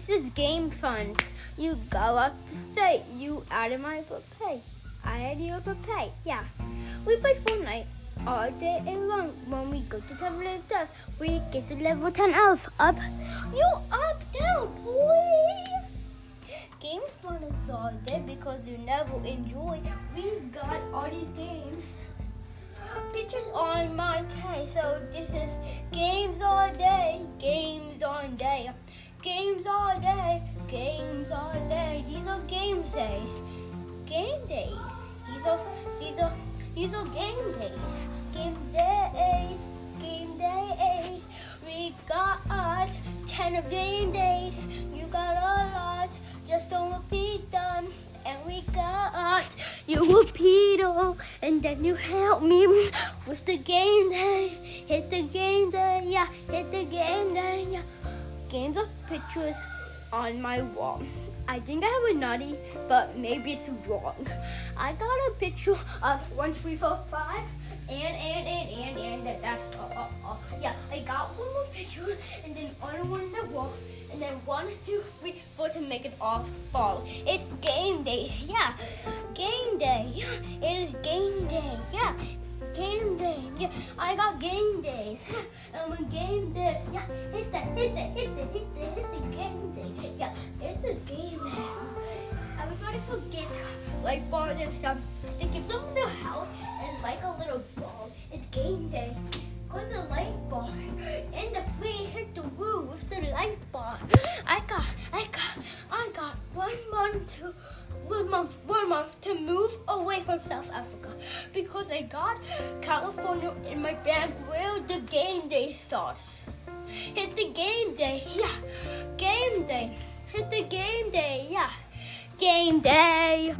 This is game funds. You go up to state. You added my pay. I add your pay. Yeah. We play Fortnite all day long. When we go to Temple stuff, we get to level 10 elf. Up. You up, down, boy. Game fun is all day because you never enjoy. We got all these games. Pictures on my case. So this is Games all day, games all day. These are game days. Game days. These are these are these are game days. Game days. Game days. We got ten of game days. You got a lot. Just don't repeat them. And we got you repeat them. And then you help me with the game day. Hit the game day. Yeah. Hit the game day. Games of pictures on my wall. I think I have a naughty, but maybe it's wrong. I got a picture of one, three, four, five, and and and and and that, that's all, all, all. Yeah, I got one more picture, and then other one on the wall, and then one, two, three, four to make it all fall. It's game day. Yeah, I got game days. I'm a game day. Yeah, hit the, hit the, hit the, hit the, hit the game day. Yeah, it's this game. Everybody forgets like balls and stuff. They give them the house and like a little ball. It's game day. Put the light bar and the free hit the woo with the light bar. I got, I got, I got one one month, warm month to move away from South Africa because I got California in my bag where the game day starts. Hit the game day, yeah. Game day. Hit the game day, yeah. Game day.